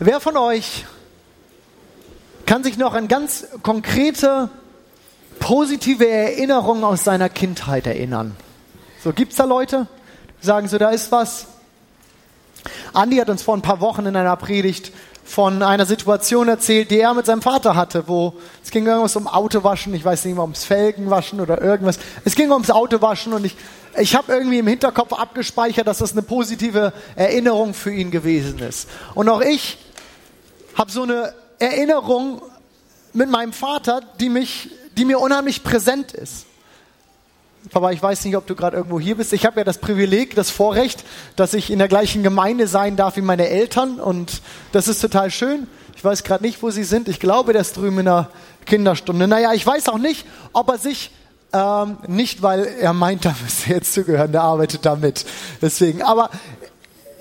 Wer von euch kann sich noch an ganz konkrete, positive Erinnerungen aus seiner Kindheit erinnern? So, gibt's da Leute, die sagen so, da ist was? Andi hat uns vor ein paar Wochen in einer Predigt von einer Situation erzählt, die er mit seinem Vater hatte, wo es ging irgendwas um Autowaschen, ich weiß nicht mehr, ums Felgenwaschen oder irgendwas. Es ging ums Autowaschen und ich, ich habe irgendwie im Hinterkopf abgespeichert, dass das eine positive Erinnerung für ihn gewesen ist. Und auch ich habe so eine Erinnerung mit meinem Vater, die, mich, die mir unheimlich präsent ist. Papa, ich weiß nicht, ob du gerade irgendwo hier bist. Ich habe ja das Privileg, das Vorrecht, dass ich in der gleichen Gemeinde sein darf wie meine Eltern und das ist total schön. Ich weiß gerade nicht, wo sie sind. Ich glaube, der ist drüben in der Kinderstunde. Naja, ich weiß auch nicht, ob er sich ähm, nicht, weil er meint, da müsste jetzt zugehören, der arbeitet damit. Deswegen, aber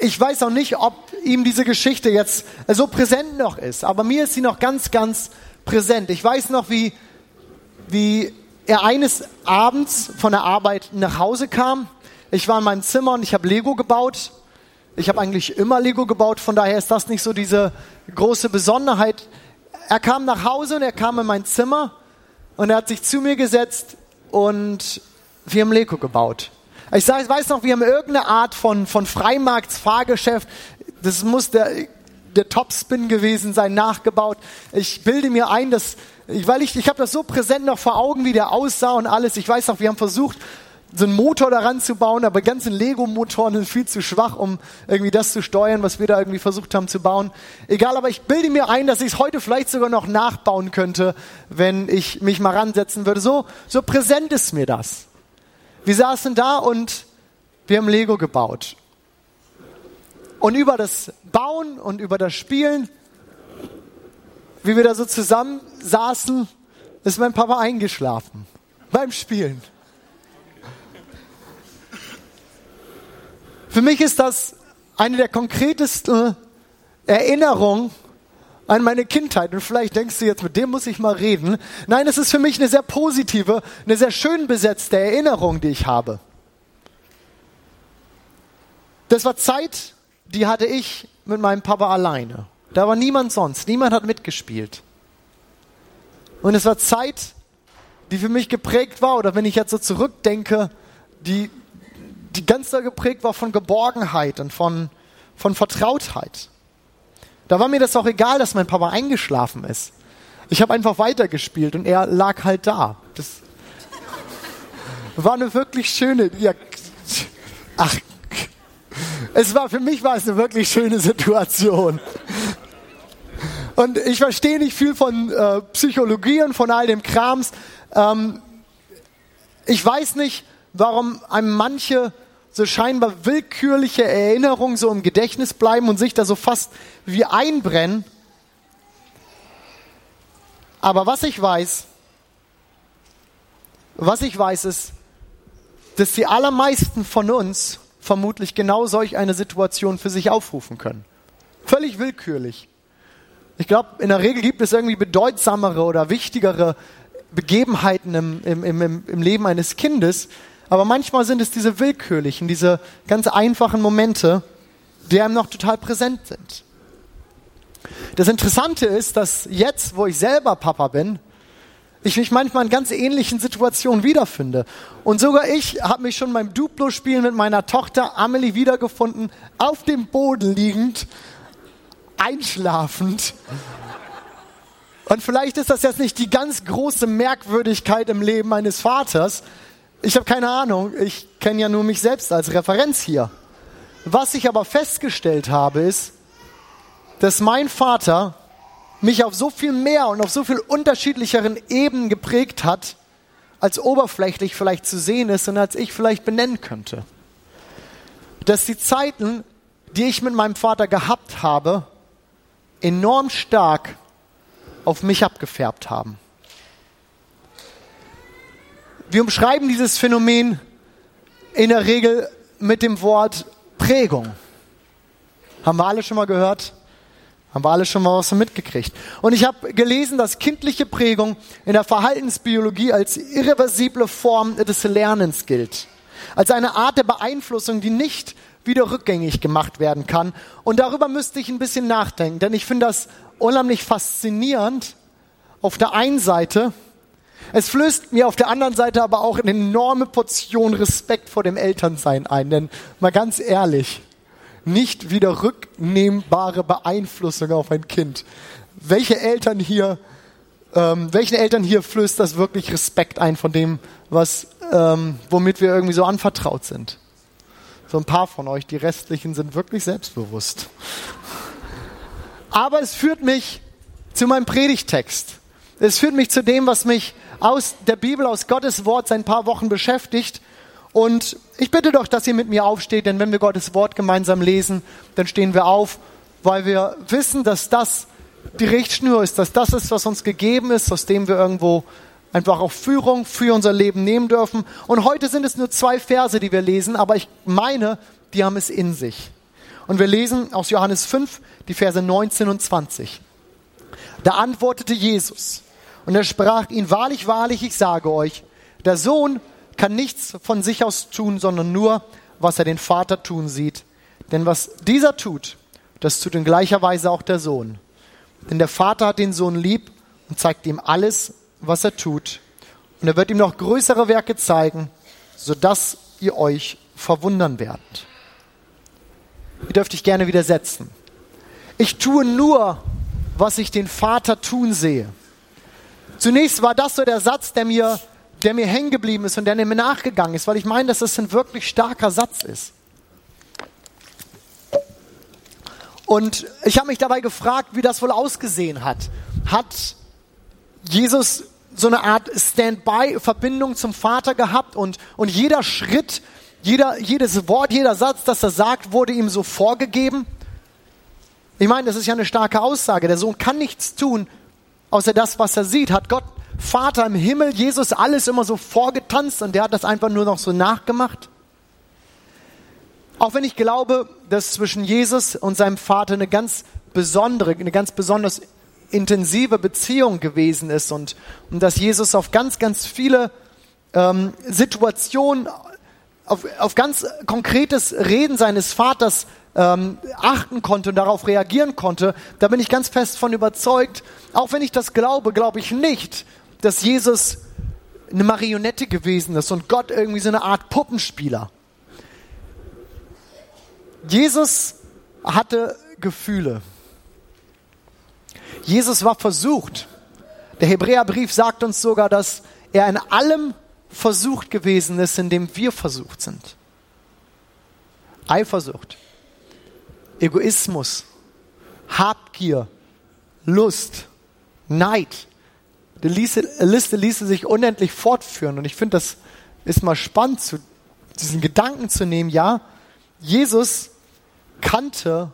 ich weiß auch nicht, ob ihm diese Geschichte jetzt so präsent noch ist. Aber mir ist sie noch ganz, ganz präsent. Ich weiß noch, wie, wie er eines Abends von der Arbeit nach Hause kam. Ich war in meinem Zimmer und ich habe Lego gebaut. Ich habe eigentlich immer Lego gebaut, von daher ist das nicht so diese große Besonderheit. Er kam nach Hause und er kam in mein Zimmer und er hat sich zu mir gesetzt und wir haben Lego gebaut. Ich, sag, ich weiß noch, wir haben irgendeine Art von, von Freimarktsfahrgeschäft. Das muss der, der Topspin gewesen sein, nachgebaut. Ich bilde mir ein, dass ich, weil ich, ich habe das so präsent noch vor Augen, wie der aussah und alles. Ich weiß noch, wir haben versucht, so einen Motor daran zu bauen, aber ganzen Lego-Motoren sind viel zu schwach, um irgendwie das zu steuern, was wir da irgendwie versucht haben zu bauen. Egal, aber ich bilde mir ein, dass ich es heute vielleicht sogar noch nachbauen könnte, wenn ich mich mal ransetzen würde. So, so präsent ist mir das. Wir saßen da und wir haben Lego gebaut. Und über das Bauen und über das Spielen wie wir da so zusammen saßen, ist mein Papa eingeschlafen beim Spielen. Für mich ist das eine der konkretesten Erinnerungen an meine Kindheit. Und vielleicht denkst du jetzt, mit dem muss ich mal reden. Nein, es ist für mich eine sehr positive, eine sehr schön besetzte Erinnerung, die ich habe. Das war Zeit, die hatte ich mit meinem Papa alleine. Da war niemand sonst, niemand hat mitgespielt. Und es war Zeit, die für mich geprägt war, oder wenn ich jetzt so zurückdenke, die, die ganz da geprägt war von Geborgenheit und von, von Vertrautheit. Da war mir das auch egal, dass mein Papa eingeschlafen ist. Ich habe einfach weitergespielt und er lag halt da. Das war eine wirklich schöne, ja, ach, es war, für mich war es eine wirklich schöne Situation. Und ich verstehe nicht viel von äh, Psychologie und von all dem Krams. Ähm, ich weiß nicht, warum einem manche so scheinbar willkürliche Erinnerungen so im Gedächtnis bleiben und sich da so fast wie einbrennen. Aber was ich weiß, was ich weiß ist, dass die allermeisten von uns vermutlich genau solch eine Situation für sich aufrufen können. Völlig willkürlich. Ich glaube, in der Regel gibt es irgendwie bedeutsamere oder wichtigere Begebenheiten im, im, im, im Leben eines Kindes. Aber manchmal sind es diese willkürlichen, diese ganz einfachen Momente, die einem noch total präsent sind. Das Interessante ist, dass jetzt, wo ich selber Papa bin, ich mich manchmal in ganz ähnlichen Situationen wiederfinde. Und sogar ich habe mich schon beim Duplo-Spielen mit meiner Tochter Amelie wiedergefunden, auf dem Boden liegend einschlafend. Und vielleicht ist das jetzt nicht die ganz große Merkwürdigkeit im Leben meines Vaters. Ich habe keine Ahnung. Ich kenne ja nur mich selbst als Referenz hier. Was ich aber festgestellt habe, ist, dass mein Vater mich auf so viel mehr und auf so viel unterschiedlicheren Ebenen geprägt hat, als oberflächlich vielleicht zu sehen ist und als ich vielleicht benennen könnte. Dass die Zeiten, die ich mit meinem Vater gehabt habe, enorm stark auf mich abgefärbt haben. Wir umschreiben dieses Phänomen in der Regel mit dem Wort Prägung. Haben wir alle schon mal gehört? Haben wir alle schon mal was mitgekriegt? Und ich habe gelesen, dass kindliche Prägung in der Verhaltensbiologie als irreversible Form des Lernens gilt. Als eine Art der Beeinflussung, die nicht wieder rückgängig gemacht werden kann. Und darüber müsste ich ein bisschen nachdenken, denn ich finde das unheimlich faszinierend. Auf der einen Seite, es flößt mir auf der anderen Seite aber auch eine enorme Portion Respekt vor dem Elternsein ein. Denn mal ganz ehrlich, nicht wieder rücknehmbare Beeinflussung auf ein Kind. Welche Eltern hier, ähm, welchen Eltern hier flößt das wirklich Respekt ein von dem, was, ähm, womit wir irgendwie so anvertraut sind? So ein paar von euch, die restlichen sind wirklich selbstbewusst. Aber es führt mich zu meinem Predigtext. Es führt mich zu dem, was mich aus der Bibel, aus Gottes Wort seit ein paar Wochen beschäftigt. Und ich bitte doch, dass ihr mit mir aufsteht, denn wenn wir Gottes Wort gemeinsam lesen, dann stehen wir auf, weil wir wissen, dass das die Richtschnur ist, dass das ist, was uns gegeben ist, aus dem wir irgendwo einfach auch Führung für unser Leben nehmen dürfen. Und heute sind es nur zwei Verse, die wir lesen, aber ich meine, die haben es in sich. Und wir lesen aus Johannes 5 die Verse 19 und 20. Da antwortete Jesus und er sprach ihn, wahrlich, wahrlich, ich sage euch, der Sohn kann nichts von sich aus tun, sondern nur, was er den Vater tun sieht. Denn was dieser tut, das tut in gleicher Weise auch der Sohn. Denn der Vater hat den Sohn lieb und zeigt ihm alles, was er tut. Und er wird ihm noch größere Werke zeigen, sodass ihr euch verwundern werdet. Ihr dürft euch gerne widersetzen. Ich tue nur, was ich den Vater tun sehe. Zunächst war das so der Satz, der mir, der mir hängen geblieben ist und der mir nachgegangen ist, weil ich meine, dass das ein wirklich starker Satz ist. Und ich habe mich dabei gefragt, wie das wohl ausgesehen hat. Hat Jesus so eine Art Standby-Verbindung zum Vater gehabt und, und jeder Schritt, jeder, jedes Wort, jeder Satz, das er sagt, wurde ihm so vorgegeben. Ich meine, das ist ja eine starke Aussage. Der Sohn kann nichts tun, außer das, was er sieht. Hat Gott, Vater im Himmel, Jesus alles immer so vorgetanzt und der hat das einfach nur noch so nachgemacht? Auch wenn ich glaube, dass zwischen Jesus und seinem Vater eine ganz besondere, eine ganz besonders intensive Beziehung gewesen ist und, und dass Jesus auf ganz, ganz viele ähm, Situationen, auf, auf ganz konkretes Reden seines Vaters ähm, achten konnte und darauf reagieren konnte, da bin ich ganz fest von überzeugt. Auch wenn ich das glaube, glaube ich nicht, dass Jesus eine Marionette gewesen ist und Gott irgendwie so eine Art Puppenspieler. Jesus hatte Gefühle. Jesus war versucht. Der Hebräerbrief sagt uns sogar, dass er in allem versucht gewesen ist, in dem wir versucht sind. Eifersucht, Egoismus, Habgier, Lust, Neid. Die Liste ließe sich unendlich fortführen. Und ich finde, das ist mal spannend, zu, diesen Gedanken zu nehmen. Ja, Jesus kannte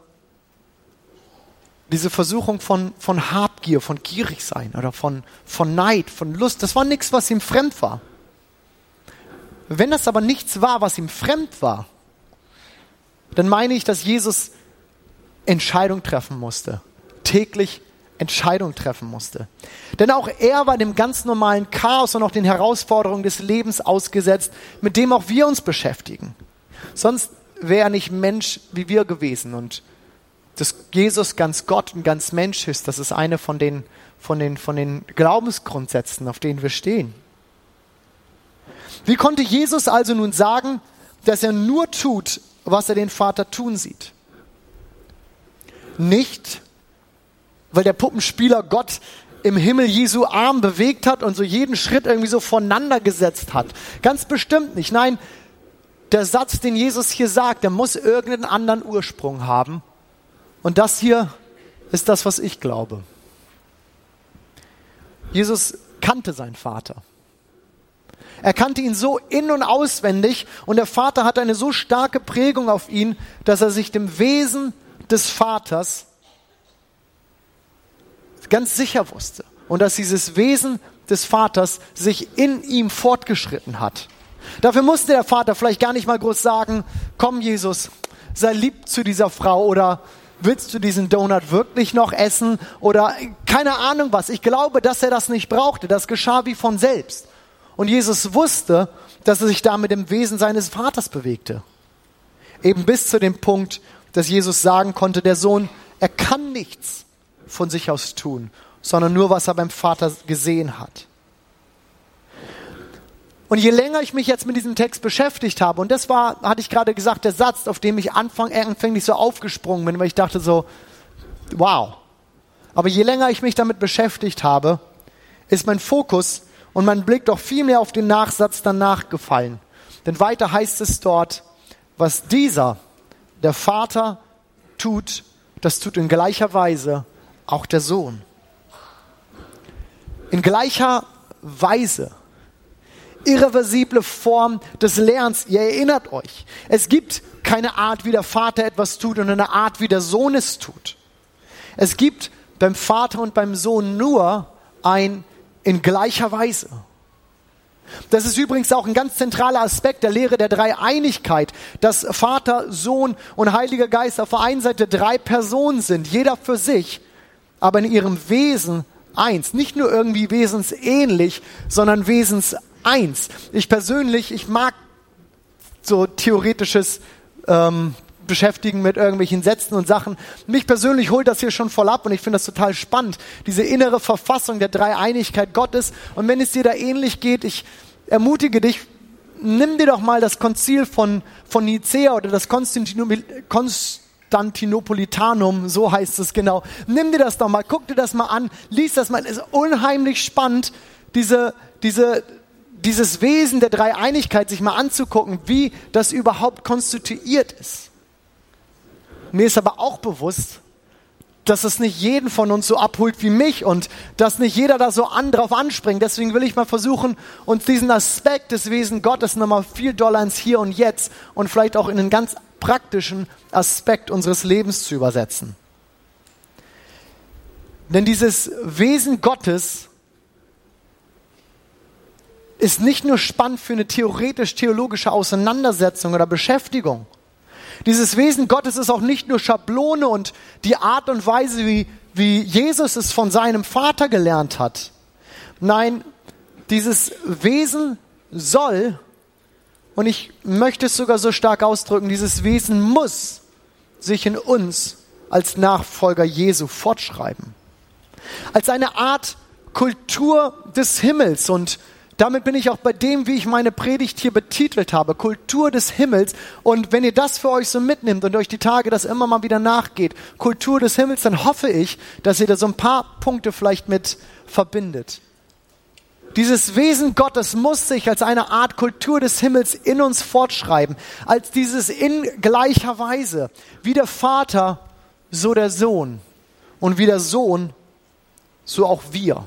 diese Versuchung von, von Habgier, von gierig sein oder von, von Neid, von Lust, das war nichts, was ihm fremd war. Wenn das aber nichts war, was ihm fremd war, dann meine ich, dass Jesus Entscheidung treffen musste. Täglich Entscheidung treffen musste. Denn auch er war dem ganz normalen Chaos und auch den Herausforderungen des Lebens ausgesetzt, mit dem auch wir uns beschäftigen. Sonst wäre er nicht Mensch wie wir gewesen. Und dass Jesus ganz Gott und ganz Mensch ist, das ist eine von den, von den, von den Glaubensgrundsätzen, auf denen wir stehen. Wie konnte Jesus also nun sagen, dass er nur tut, was er den Vater tun sieht? Nicht, weil der Puppenspieler Gott im Himmel Jesu Arm bewegt hat und so jeden Schritt irgendwie so voneinander gesetzt hat. Ganz bestimmt nicht. Nein, der Satz, den Jesus hier sagt, der muss irgendeinen anderen Ursprung haben. Und das hier ist das, was ich glaube. Jesus kannte seinen Vater. Er kannte ihn so in und auswendig und der Vater hatte eine so starke Prägung auf ihn, dass er sich dem Wesen des Vaters ganz sicher wusste und dass dieses Wesen des Vaters sich in ihm fortgeschritten hat. Dafür musste der Vater vielleicht gar nicht mal groß sagen, komm Jesus, sei lieb zu dieser Frau oder willst du diesen Donut wirklich noch essen oder keine Ahnung was. Ich glaube, dass er das nicht brauchte. Das geschah wie von selbst. Und Jesus wusste, dass er sich da mit dem Wesen seines Vaters bewegte. Eben bis zu dem Punkt, dass Jesus sagen konnte, der Sohn, er kann nichts von sich aus tun, sondern nur, was er beim Vater gesehen hat. Und je länger ich mich jetzt mit diesem Text beschäftigt habe, und das war, hatte ich gerade gesagt, der Satz, auf dem ich anfang, anfänglich so aufgesprungen bin, weil ich dachte so, wow. Aber je länger ich mich damit beschäftigt habe, ist mein Fokus und mein Blick doch viel mehr auf den Nachsatz danach gefallen. Denn weiter heißt es dort, was dieser, der Vater, tut, das tut in gleicher Weise auch der Sohn. In gleicher Weise irreversible Form des Lernens. Ihr erinnert euch, es gibt keine Art, wie der Vater etwas tut und eine Art, wie der Sohn es tut. Es gibt beim Vater und beim Sohn nur ein in gleicher Weise. Das ist übrigens auch ein ganz zentraler Aspekt der Lehre der Dreieinigkeit, dass Vater, Sohn und Heiliger Geist auf der einen Seite drei Personen sind, jeder für sich, aber in ihrem Wesen eins. Nicht nur irgendwie wesensähnlich, sondern wesenseins eins. Ich persönlich, ich mag so theoretisches ähm, Beschäftigen mit irgendwelchen Sätzen und Sachen. Mich persönlich holt das hier schon voll ab und ich finde das total spannend. Diese innere Verfassung der Dreieinigkeit Gottes. Und wenn es dir da ähnlich geht, ich ermutige dich, nimm dir doch mal das Konzil von, von Nicea oder das Konstantinopolitanum, so heißt es genau. Nimm dir das doch mal, guck dir das mal an, lies das mal. Es ist unheimlich spannend, diese, diese dieses Wesen der Dreieinigkeit sich mal anzugucken, wie das überhaupt konstituiert ist. Mir ist aber auch bewusst, dass es nicht jeden von uns so abholt wie mich und dass nicht jeder da so an, drauf anspringt. Deswegen will ich mal versuchen, uns diesen Aspekt des Wesen Gottes nochmal viel doller ins Hier und Jetzt und vielleicht auch in einen ganz praktischen Aspekt unseres Lebens zu übersetzen. Denn dieses Wesen Gottes ist nicht nur spannend für eine theoretisch-theologische Auseinandersetzung oder Beschäftigung. Dieses Wesen Gottes ist auch nicht nur Schablone und die Art und Weise, wie, wie Jesus es von seinem Vater gelernt hat. Nein, dieses Wesen soll, und ich möchte es sogar so stark ausdrücken, dieses Wesen muss sich in uns als Nachfolger Jesu fortschreiben. Als eine Art Kultur des Himmels und damit bin ich auch bei dem, wie ich meine Predigt hier betitelt habe, Kultur des Himmels. Und wenn ihr das für euch so mitnimmt und euch die Tage das immer mal wieder nachgeht, Kultur des Himmels, dann hoffe ich, dass ihr da so ein paar Punkte vielleicht mit verbindet. Dieses Wesen Gottes muss sich als eine Art Kultur des Himmels in uns fortschreiben, als dieses in gleicher Weise, wie der Vater, so der Sohn und wie der Sohn, so auch wir.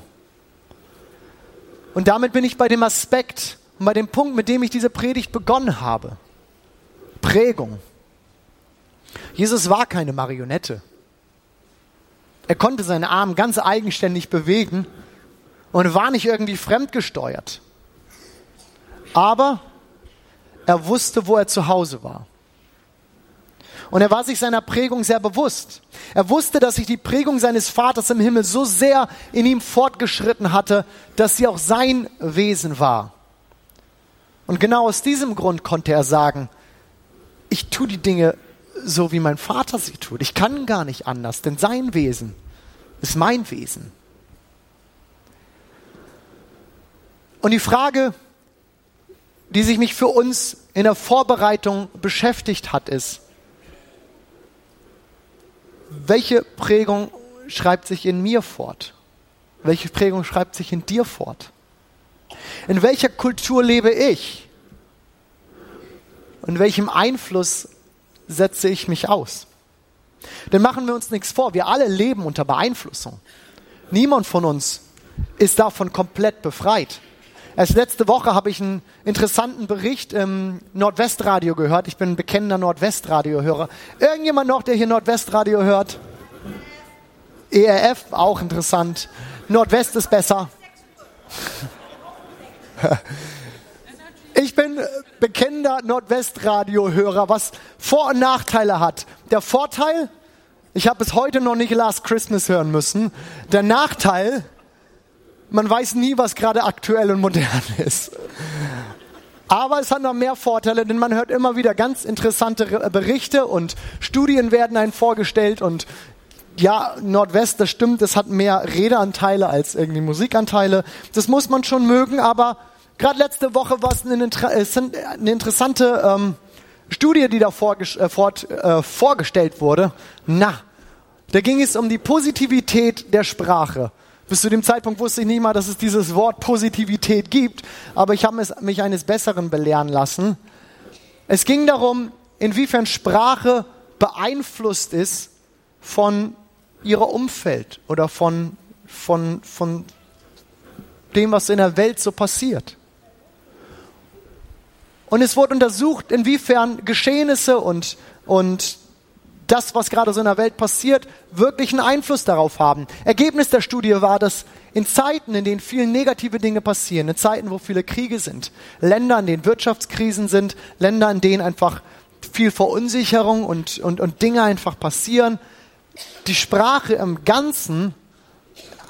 Und damit bin ich bei dem Aspekt und bei dem Punkt, mit dem ich diese Predigt begonnen habe. Prägung. Jesus war keine Marionette. Er konnte seine Arme ganz eigenständig bewegen und war nicht irgendwie fremdgesteuert. Aber er wusste, wo er zu Hause war. Und er war sich seiner Prägung sehr bewusst. Er wusste, dass sich die Prägung seines Vaters im Himmel so sehr in ihm fortgeschritten hatte, dass sie auch sein Wesen war. Und genau aus diesem Grund konnte er sagen, ich tue die Dinge so, wie mein Vater sie tut. Ich kann gar nicht anders, denn sein Wesen ist mein Wesen. Und die Frage, die sich mich für uns in der Vorbereitung beschäftigt hat, ist, welche Prägung schreibt sich in mir fort? Welche Prägung schreibt sich in dir fort? In welcher Kultur lebe ich? Und welchem Einfluss setze ich mich aus? Denn machen wir uns nichts vor, wir alle leben unter Beeinflussung. Niemand von uns ist davon komplett befreit. Erst letzte Woche habe ich einen interessanten Bericht im Nordwestradio gehört. Ich bin ein bekennender Nordwestradio-Hörer. Irgendjemand noch, der hier Nordwestradio hört? ERF, auch interessant. Nordwest ist besser. Ich bin bekennender Nordwestradio-Hörer, was Vor- und Nachteile hat. Der Vorteil, ich habe bis heute noch nicht Last Christmas hören müssen. Der Nachteil, man weiß nie, was gerade aktuell und modern ist. Aber es hat noch mehr Vorteile, denn man hört immer wieder ganz interessante Berichte und Studien werden einem vorgestellt und ja, Nordwest, das stimmt, es hat mehr Redeanteile als irgendwie Musikanteile. Das muss man schon mögen, aber gerade letzte Woche war es eine, eine interessante ähm, Studie, die da vorges äh, fort, äh, vorgestellt wurde. Na, da ging es um die Positivität der Sprache. Bis zu dem Zeitpunkt wusste ich nicht mal, dass es dieses Wort Positivität gibt, aber ich habe mich eines Besseren belehren lassen. Es ging darum, inwiefern Sprache beeinflusst ist von ihrer Umfeld oder von, von, von dem, was in der Welt so passiert. Und es wurde untersucht, inwiefern Geschehnisse und, und das, was gerade so in der Welt passiert, wirklich einen Einfluss darauf haben. Ergebnis der Studie war, dass in Zeiten, in denen viele negative Dinge passieren, in Zeiten, wo viele Kriege sind, Länder, in denen Wirtschaftskrisen sind, Länder, in denen einfach viel Verunsicherung und, und, und Dinge einfach passieren, die Sprache im Ganzen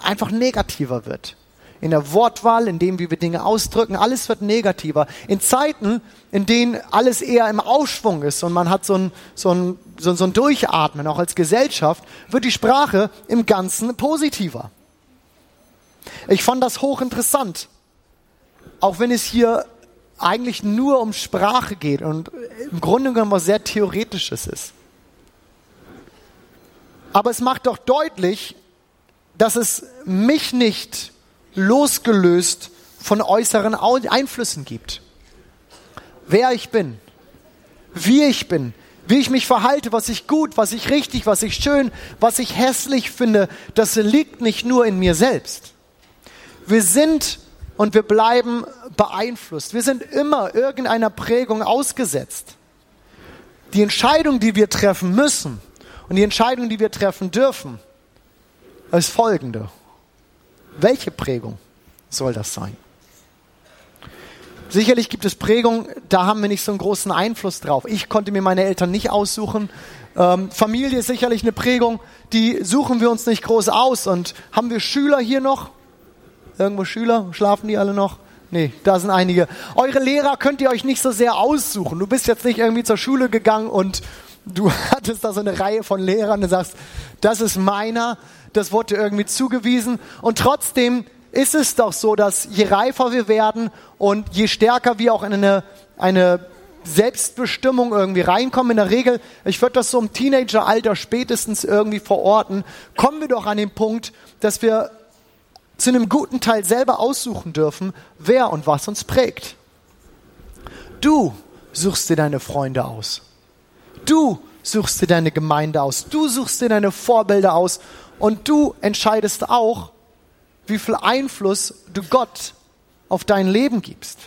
einfach negativer wird in der Wortwahl, in dem, wie wir Dinge ausdrücken, alles wird negativer. In Zeiten, in denen alles eher im Aufschwung ist und man hat so ein, so ein, so, so ein Durchatmen, auch als Gesellschaft, wird die Sprache im Ganzen positiver. Ich fand das hochinteressant. Auch wenn es hier eigentlich nur um Sprache geht und im Grunde genommen was sehr Theoretisches ist. Aber es macht doch deutlich, dass es mich nicht losgelöst von äußeren Einflüssen gibt. Wer ich bin, wie ich bin, wie ich mich verhalte, was ich gut, was ich richtig, was ich schön, was ich hässlich finde, das liegt nicht nur in mir selbst. Wir sind und wir bleiben beeinflusst. Wir sind immer irgendeiner Prägung ausgesetzt. Die Entscheidung, die wir treffen müssen und die Entscheidung, die wir treffen dürfen, ist folgende. Welche Prägung soll das sein? Sicherlich gibt es Prägungen, da haben wir nicht so einen großen Einfluss drauf. Ich konnte mir meine Eltern nicht aussuchen. Ähm, Familie ist sicherlich eine Prägung, die suchen wir uns nicht groß aus. Und haben wir Schüler hier noch? Irgendwo Schüler? Schlafen die alle noch? Nee, da sind einige. Eure Lehrer könnt ihr euch nicht so sehr aussuchen. Du bist jetzt nicht irgendwie zur Schule gegangen und du hattest da so eine Reihe von Lehrern und sagst, das ist meiner, das wurde irgendwie zugewiesen. Und trotzdem ist es doch so, dass je reifer wir werden und je stärker wir auch in eine, eine Selbstbestimmung irgendwie reinkommen, in der Regel, ich würde das so im Teenageralter spätestens irgendwie verorten, kommen wir doch an den Punkt, dass wir zu einem guten Teil selber aussuchen dürfen, wer und was uns prägt. Du suchst dir deine Freunde aus. Du suchst dir deine Gemeinde aus. Du suchst dir deine Vorbilder aus und du entscheidest auch, wie viel Einfluss du Gott auf dein Leben gibst.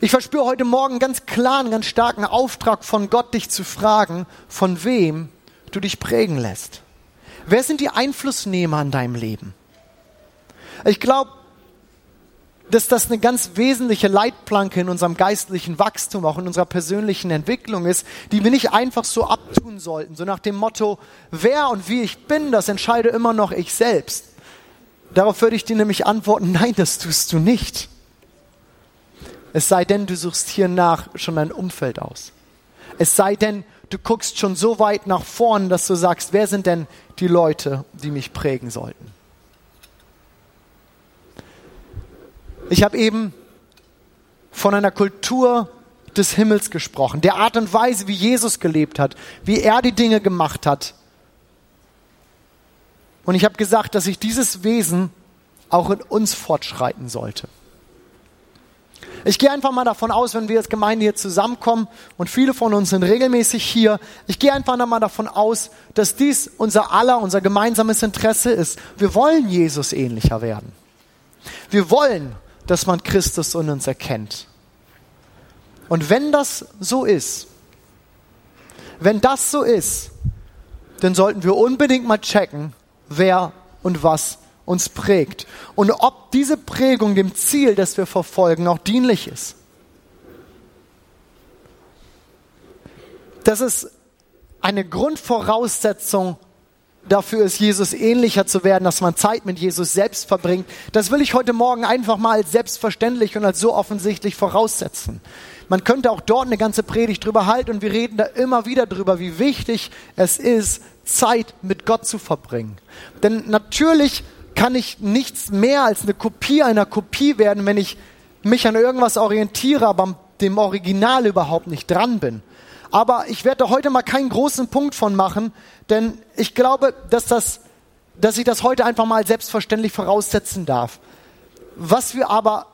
Ich verspüre heute Morgen ganz klar einen ganz starken Auftrag von Gott, dich zu fragen, von wem du dich prägen lässt. Wer sind die Einflussnehmer in deinem Leben? Ich glaube, dass das eine ganz wesentliche Leitplanke in unserem geistlichen Wachstum, auch in unserer persönlichen Entwicklung ist, die wir nicht einfach so abtun sollten. So nach dem Motto, wer und wie ich bin, das entscheide immer noch ich selbst. Darauf würde ich dir nämlich antworten, nein, das tust du nicht. Es sei denn, du suchst hier nach schon dein Umfeld aus. Es sei denn, du guckst schon so weit nach vorn, dass du sagst, wer sind denn die Leute, die mich prägen sollten? Ich habe eben von einer Kultur des Himmels gesprochen, der Art und Weise, wie Jesus gelebt hat, wie er die Dinge gemacht hat. Und ich habe gesagt, dass sich dieses Wesen auch in uns fortschreiten sollte. Ich gehe einfach mal davon aus, wenn wir als Gemeinde hier zusammenkommen und viele von uns sind regelmäßig hier, ich gehe einfach mal davon aus, dass dies unser aller, unser gemeinsames Interesse ist. Wir wollen Jesus ähnlicher werden. Wir wollen dass man Christus in uns erkennt. Und wenn das so ist, wenn das so ist, dann sollten wir unbedingt mal checken, wer und was uns prägt und ob diese Prägung dem Ziel, das wir verfolgen, auch dienlich ist. Das ist eine Grundvoraussetzung dafür ist, Jesus ähnlicher zu werden, dass man Zeit mit Jesus selbst verbringt, das will ich heute Morgen einfach mal als selbstverständlich und als so offensichtlich voraussetzen. Man könnte auch dort eine ganze Predigt drüber halten und wir reden da immer wieder drüber, wie wichtig es ist, Zeit mit Gott zu verbringen. Denn natürlich kann ich nichts mehr als eine Kopie einer Kopie werden, wenn ich mich an irgendwas orientiere, aber dem Original überhaupt nicht dran bin. Aber ich werde da heute mal keinen großen Punkt von machen, denn ich glaube, dass, das, dass ich das heute einfach mal selbstverständlich voraussetzen darf. Was wir aber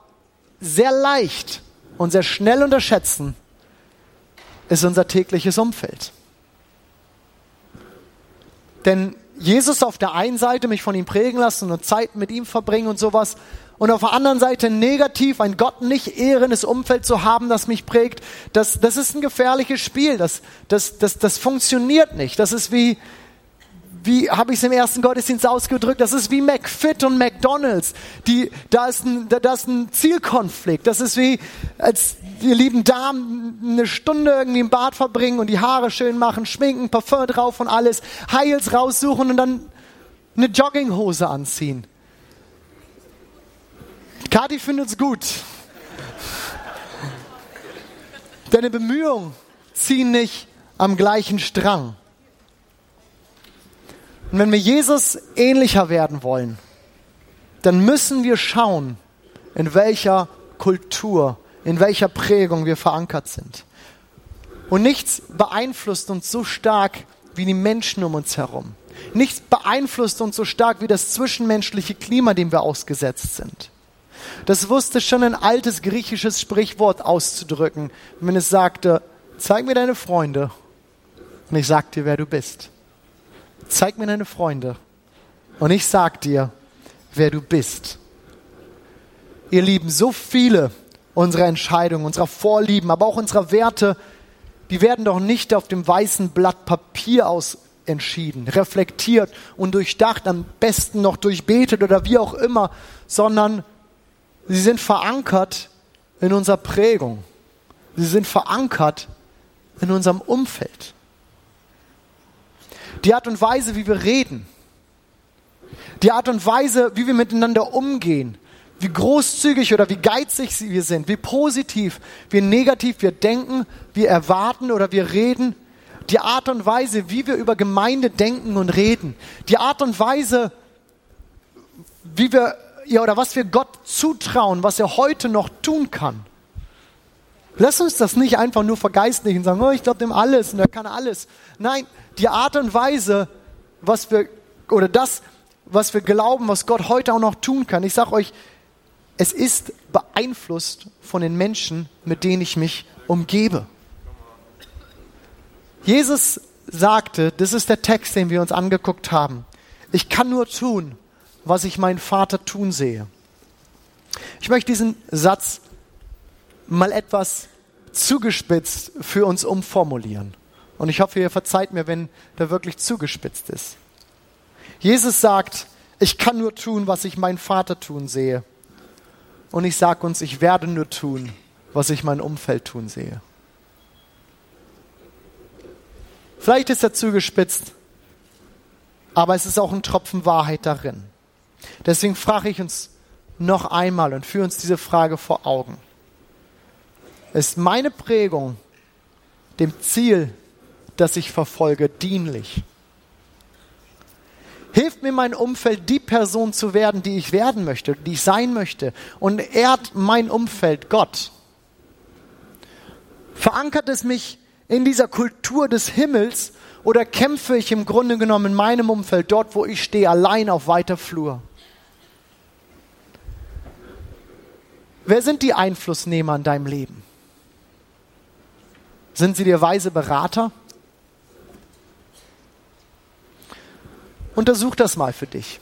sehr leicht und sehr schnell unterschätzen, ist unser tägliches Umfeld. Denn Jesus auf der einen Seite mich von ihm prägen lassen und Zeit mit ihm verbringen und sowas, und auf der anderen Seite negativ ein Gott nicht ehrendes Umfeld zu haben, das mich prägt, das, das ist ein gefährliches Spiel. Das, das, das, das funktioniert nicht. Das ist wie, wie habe ich es im ersten Gottesdienst ausgedrückt, das ist wie McFit und McDonalds. Die, da, ist ein, da, da ist ein Zielkonflikt. Das ist wie, als die lieben Damen eine Stunde irgendwie im Bad verbringen und die Haare schön machen, schminken, Parfum drauf und alles, Heils raussuchen und dann eine Jogginghose anziehen. Kathi findet es gut. Deine Bemühungen ziehen nicht am gleichen Strang. Und wenn wir Jesus ähnlicher werden wollen, dann müssen wir schauen, in welcher Kultur, in welcher Prägung wir verankert sind. Und nichts beeinflusst uns so stark wie die Menschen um uns herum. Nichts beeinflusst uns so stark wie das zwischenmenschliche Klima, dem wir ausgesetzt sind. Das wusste schon ein altes griechisches Sprichwort auszudrücken, wenn es sagte, zeig mir deine Freunde und ich sag dir, wer du bist. Zeig mir deine Freunde und ich sag dir, wer du bist. Ihr Lieben, so viele unserer Entscheidungen, unserer Vorlieben, aber auch unserer Werte, die werden doch nicht auf dem weißen Blatt Papier aus entschieden, reflektiert und durchdacht, am besten noch durchbetet oder wie auch immer, sondern Sie sind verankert in unserer Prägung. Sie sind verankert in unserem Umfeld. Die Art und Weise, wie wir reden, die Art und Weise, wie wir miteinander umgehen, wie großzügig oder wie geizig wir sind, wie positiv, wie negativ wir denken, wir erwarten oder wir reden, die Art und Weise, wie wir über Gemeinde denken und reden, die Art und Weise, wie wir ja, oder was wir Gott zutrauen, was er heute noch tun kann. Lass uns das nicht einfach nur vergeistlichen und sagen, oh, ich glaube dem alles und er kann alles. Nein, die Art und Weise, was wir, oder das, was wir glauben, was Gott heute auch noch tun kann. Ich sage euch, es ist beeinflusst von den Menschen, mit denen ich mich umgebe. Jesus sagte, das ist der Text, den wir uns angeguckt haben, ich kann nur tun, was ich meinen Vater tun sehe. Ich möchte diesen Satz mal etwas zugespitzt für uns umformulieren. Und ich hoffe, ihr verzeiht mir, wenn der wirklich zugespitzt ist. Jesus sagt, ich kann nur tun, was ich meinen Vater tun sehe. Und ich sage uns, ich werde nur tun, was ich mein Umfeld tun sehe. Vielleicht ist er zugespitzt, aber es ist auch ein Tropfen Wahrheit darin. Deswegen frage ich uns noch einmal und führe uns diese Frage vor Augen. Ist meine Prägung dem Ziel, das ich verfolge, dienlich? Hilft mir mein Umfeld, die Person zu werden, die ich werden möchte, die ich sein möchte? Und ehrt mein Umfeld Gott? Verankert es mich in dieser Kultur des Himmels oder kämpfe ich im Grunde genommen in meinem Umfeld, dort wo ich stehe, allein auf weiter Flur? Wer sind die Einflussnehmer in deinem Leben? Sind sie dir weise Berater? Untersuch das mal für dich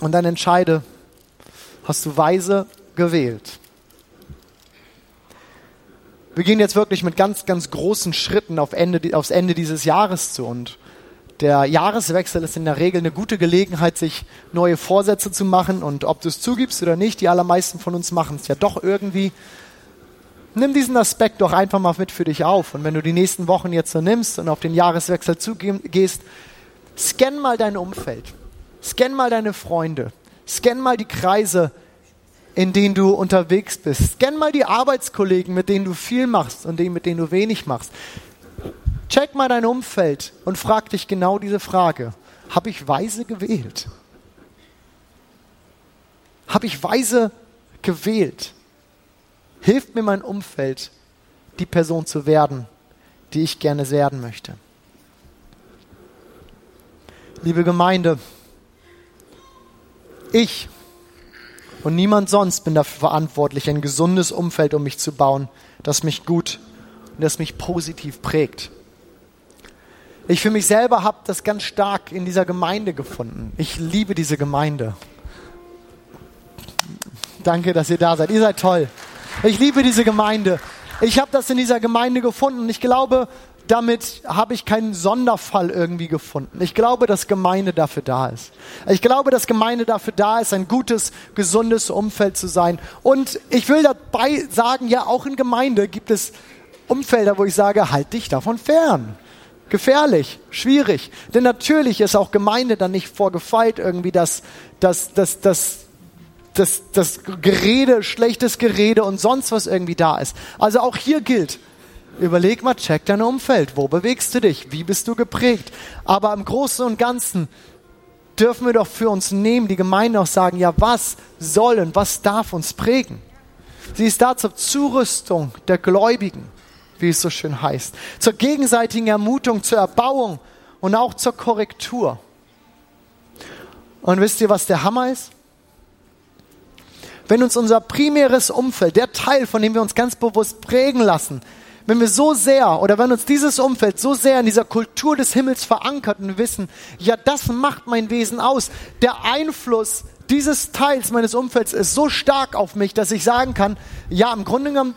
und dann entscheide, hast du weise gewählt? Wir gehen jetzt wirklich mit ganz, ganz großen Schritten auf Ende, aufs Ende dieses Jahres zu und der Jahreswechsel ist in der Regel eine gute Gelegenheit, sich neue Vorsätze zu machen. Und ob du es zugibst oder nicht, die allermeisten von uns machen es ja doch irgendwie. Nimm diesen Aspekt doch einfach mal mit für dich auf. Und wenn du die nächsten Wochen jetzt so nimmst und auf den Jahreswechsel zugehst, Scan mal dein Umfeld. Scan mal deine Freunde. Scan mal die Kreise, in denen du unterwegs bist. Scan mal die Arbeitskollegen, mit denen du viel machst und denen, mit denen du wenig machst. Check mal dein Umfeld und frag dich genau diese Frage. Habe ich weise gewählt? Habe ich weise gewählt? Hilft mir mein Umfeld, die Person zu werden, die ich gerne werden möchte? Liebe Gemeinde, ich und niemand sonst bin dafür verantwortlich, ein gesundes Umfeld um mich zu bauen, das mich gut und das mich positiv prägt. Ich für mich selber habe das ganz stark in dieser Gemeinde gefunden. Ich liebe diese Gemeinde. Danke, dass ihr da seid. Ihr seid toll. Ich liebe diese Gemeinde. Ich habe das in dieser Gemeinde gefunden und ich glaube, damit habe ich keinen Sonderfall irgendwie gefunden. Ich glaube, dass Gemeinde dafür da ist. Ich glaube, dass Gemeinde dafür da ist, ein gutes, gesundes Umfeld zu sein. Und ich will dabei sagen, ja, auch in Gemeinde gibt es Umfelder, wo ich sage, halt dich davon fern gefährlich, schwierig. Denn natürlich ist auch Gemeinde dann nicht vorgefeilt, irgendwie das, das, das, das, das, das Gerede, schlechtes Gerede und sonst was irgendwie da ist. Also auch hier gilt, überleg mal, check dein Umfeld. Wo bewegst du dich? Wie bist du geprägt? Aber im Großen und Ganzen dürfen wir doch für uns nehmen, die Gemeinde auch sagen, ja, was soll und was darf uns prägen? Sie ist da zur Zurüstung der Gläubigen wie es so schön heißt. Zur gegenseitigen Ermutung, zur Erbauung und auch zur Korrektur. Und wisst ihr, was der Hammer ist? Wenn uns unser primäres Umfeld, der Teil, von dem wir uns ganz bewusst prägen lassen, wenn wir so sehr oder wenn uns dieses Umfeld so sehr in dieser Kultur des Himmels verankert und wissen, ja, das macht mein Wesen aus, der Einfluss dieses Teils meines Umfelds ist so stark auf mich, dass ich sagen kann, ja, im Grunde genommen,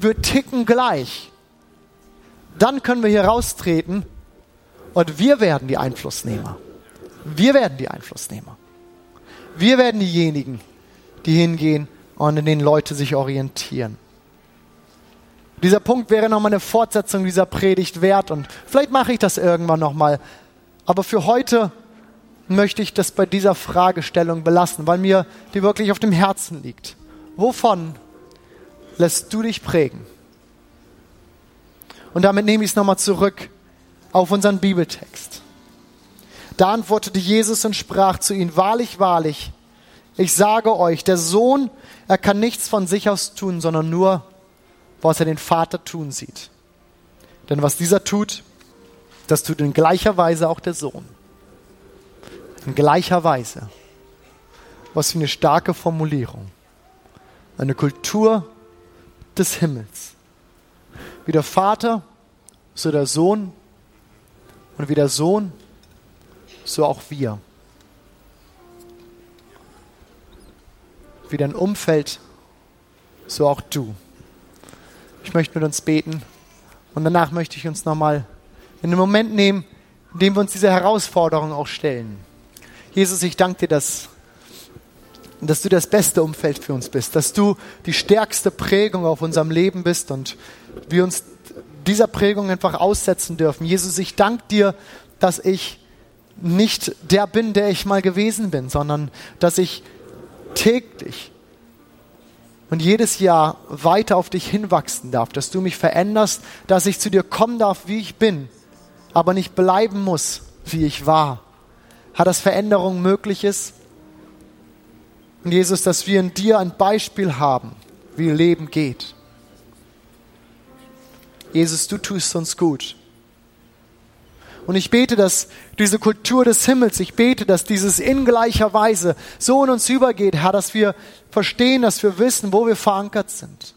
wir ticken gleich dann können wir hier raustreten und wir werden die Einflussnehmer. Wir werden die Einflussnehmer. Wir werden diejenigen, die hingehen und in denen Leute sich orientieren. Dieser Punkt wäre nochmal eine Fortsetzung dieser Predigt wert und vielleicht mache ich das irgendwann nochmal. Aber für heute möchte ich das bei dieser Fragestellung belassen, weil mir die wirklich auf dem Herzen liegt. Wovon lässt du dich prägen? Und damit nehme ich es nochmal zurück auf unseren Bibeltext. Da antwortete Jesus und sprach zu ihnen, wahrlich, wahrlich, ich sage euch, der Sohn, er kann nichts von sich aus tun, sondern nur, was er den Vater tun sieht. Denn was dieser tut, das tut in gleicher Weise auch der Sohn. In gleicher Weise. Was für eine starke Formulierung. Eine Kultur des Himmels. Wie der Vater, so der Sohn und wie der Sohn, so auch wir. Wie dein Umfeld, so auch du. Ich möchte mit uns beten und danach möchte ich uns nochmal in einen Moment nehmen, in dem wir uns diese Herausforderung auch stellen. Jesus, ich danke dir, dass, dass du das beste Umfeld für uns bist, dass du die stärkste Prägung auf unserem Leben bist und wir uns dieser Prägung einfach aussetzen dürfen. Jesus, ich danke dir, dass ich nicht der bin, der ich mal gewesen bin, sondern dass ich täglich und jedes Jahr weiter auf dich hinwachsen darf, dass du mich veränderst, dass ich zu dir kommen darf, wie ich bin, aber nicht bleiben muss, wie ich war. Hat das Veränderung möglich ist? Und Jesus, dass wir in dir ein Beispiel haben, wie Leben geht. Jesus, du tust uns gut. Und ich bete, dass diese Kultur des Himmels, ich bete, dass dieses in gleicher Weise so in uns übergeht, Herr, dass wir verstehen, dass wir wissen, wo wir verankert sind.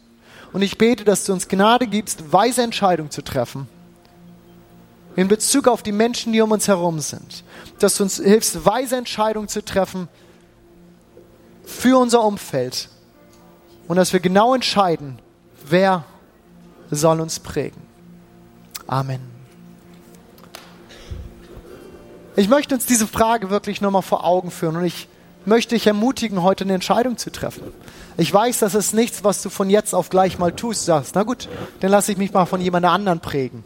Und ich bete, dass du uns Gnade gibst, weise Entscheidungen zu treffen. In Bezug auf die Menschen, die um uns herum sind. Dass du uns hilfst, weise Entscheidungen zu treffen für unser Umfeld. Und dass wir genau entscheiden, wer soll uns prägen. Amen. Ich möchte uns diese Frage wirklich nochmal vor Augen führen und ich möchte dich ermutigen, heute eine Entscheidung zu treffen. Ich weiß, das ist nichts, was du von jetzt auf gleich mal tust. Sagst, na gut, dann lasse ich mich mal von jemand anderen prägen.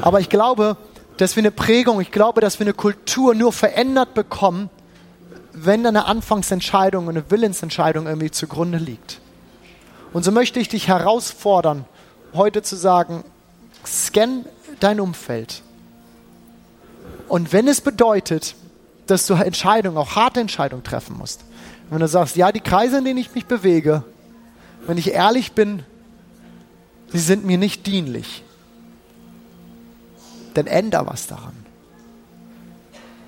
Aber ich glaube, dass wir eine Prägung, ich glaube, dass wir eine Kultur nur verändert bekommen, wenn eine Anfangsentscheidung eine Willensentscheidung irgendwie zugrunde liegt. Und so möchte ich dich herausfordern, heute zu sagen, scan dein Umfeld. Und wenn es bedeutet, dass du Entscheidungen, auch harte Entscheidungen treffen musst, wenn du sagst, ja, die Kreise, in denen ich mich bewege, wenn ich ehrlich bin, sie sind mir nicht dienlich, dann änder was daran.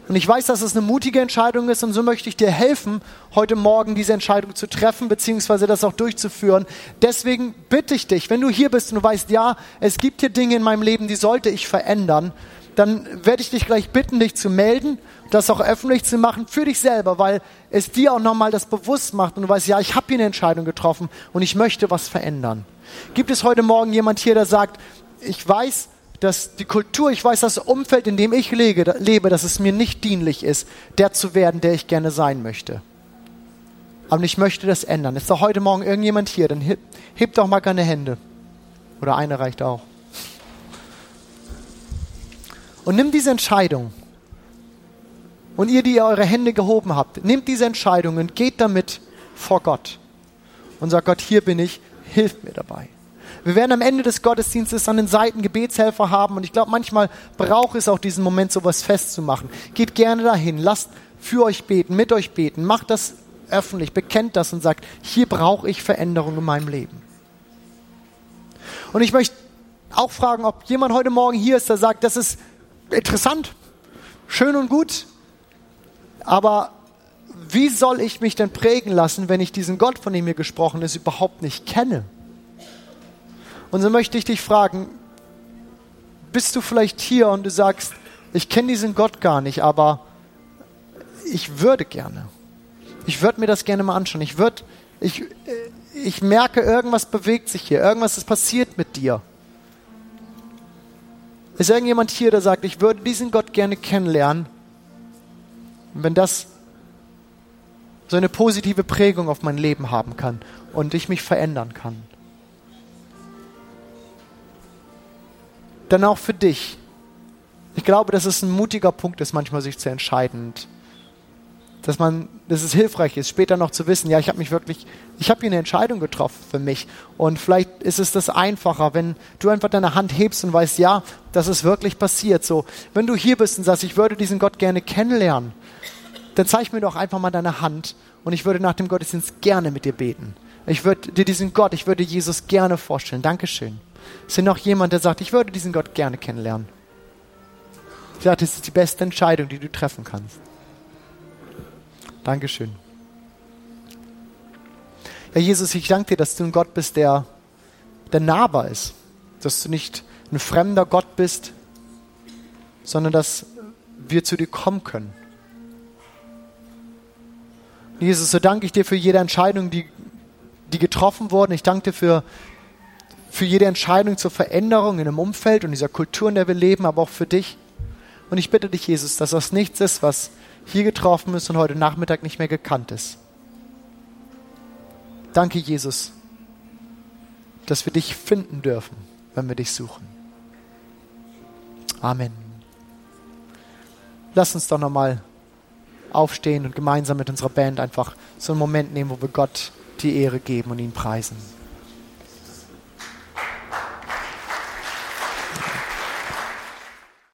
Und ich weiß, dass es eine mutige Entscheidung ist und so möchte ich dir helfen, heute Morgen diese Entscheidung zu treffen, beziehungsweise das auch durchzuführen. Deswegen bitte ich dich, wenn du hier bist und du weißt, ja, es gibt hier Dinge in meinem Leben, die sollte ich verändern, dann werde ich dich gleich bitten, dich zu melden, das auch öffentlich zu machen für dich selber, weil es dir auch nochmal das bewusst macht und du weißt, ja, ich habe hier eine Entscheidung getroffen und ich möchte was verändern. Gibt es heute Morgen jemand hier, der sagt, ich weiß, dass die Kultur, ich weiß, das Umfeld, in dem ich lebe, dass es mir nicht dienlich ist, der zu werden, der ich gerne sein möchte. Aber ich möchte das ändern. Ist doch heute Morgen irgendjemand hier, dann heb, heb doch mal keine Hände. Oder eine reicht auch. Und nimm diese Entscheidung. Und ihr, die ihr eure Hände gehoben habt, nehmt diese Entscheidung und geht damit vor Gott. Und sagt Gott, hier bin ich, hilf mir dabei. Wir werden am Ende des Gottesdienstes an den Seiten Gebetshelfer haben und ich glaube, manchmal braucht es auch diesen Moment, sowas festzumachen. Geht gerne dahin, lasst für euch beten, mit euch beten, macht das öffentlich, bekennt das und sagt, hier brauche ich Veränderung in meinem Leben. Und ich möchte auch fragen, ob jemand heute Morgen hier ist, der sagt, das ist interessant, schön und gut, aber wie soll ich mich denn prägen lassen, wenn ich diesen Gott, von dem mir gesprochen ist, überhaupt nicht kenne? Und so möchte ich dich fragen, bist du vielleicht hier und du sagst, ich kenne diesen Gott gar nicht, aber ich würde gerne. Ich würde mir das gerne mal anschauen. Ich würde, ich, ich merke, irgendwas bewegt sich hier, irgendwas ist passiert mit dir. Ist irgendjemand hier, der sagt, ich würde diesen Gott gerne kennenlernen? Und wenn das so eine positive Prägung auf mein Leben haben kann und ich mich verändern kann. Dann auch für dich. Ich glaube, dass es ein mutiger Punkt ist, manchmal sich zu entscheiden. Dass man, dass es hilfreich ist, später noch zu wissen, ja, ich habe mich wirklich, ich habe hier eine Entscheidung getroffen für mich. Und vielleicht ist es das einfacher, wenn du einfach deine Hand hebst und weißt, ja, das ist wirklich passiert. So, wenn du hier bist und sagst, ich würde diesen Gott gerne kennenlernen, dann zeig mir doch einfach mal deine Hand und ich würde nach dem Gottesdienst gerne mit dir beten. Ich würde dir diesen Gott, ich würde Jesus gerne vorstellen. Dankeschön. Hier noch jemand, der sagt, ich würde diesen Gott gerne kennenlernen? Ich sage, das ist die beste Entscheidung, die du treffen kannst. Dankeschön. Ja, Jesus, ich danke dir, dass du ein Gott bist, der, der nahbar ist. Dass du nicht ein fremder Gott bist, sondern dass wir zu dir kommen können. Jesus, so danke ich dir für jede Entscheidung, die, die getroffen wurde. Ich danke dir für für jede Entscheidung zur Veränderung in einem Umfeld und dieser Kultur, in der wir leben, aber auch für dich. Und ich bitte dich, Jesus, dass das nichts ist, was hier getroffen ist und heute Nachmittag nicht mehr gekannt ist. Danke, Jesus, dass wir dich finden dürfen, wenn wir dich suchen. Amen. Lass uns doch nochmal aufstehen und gemeinsam mit unserer Band einfach so einen Moment nehmen, wo wir Gott die Ehre geben und ihn preisen.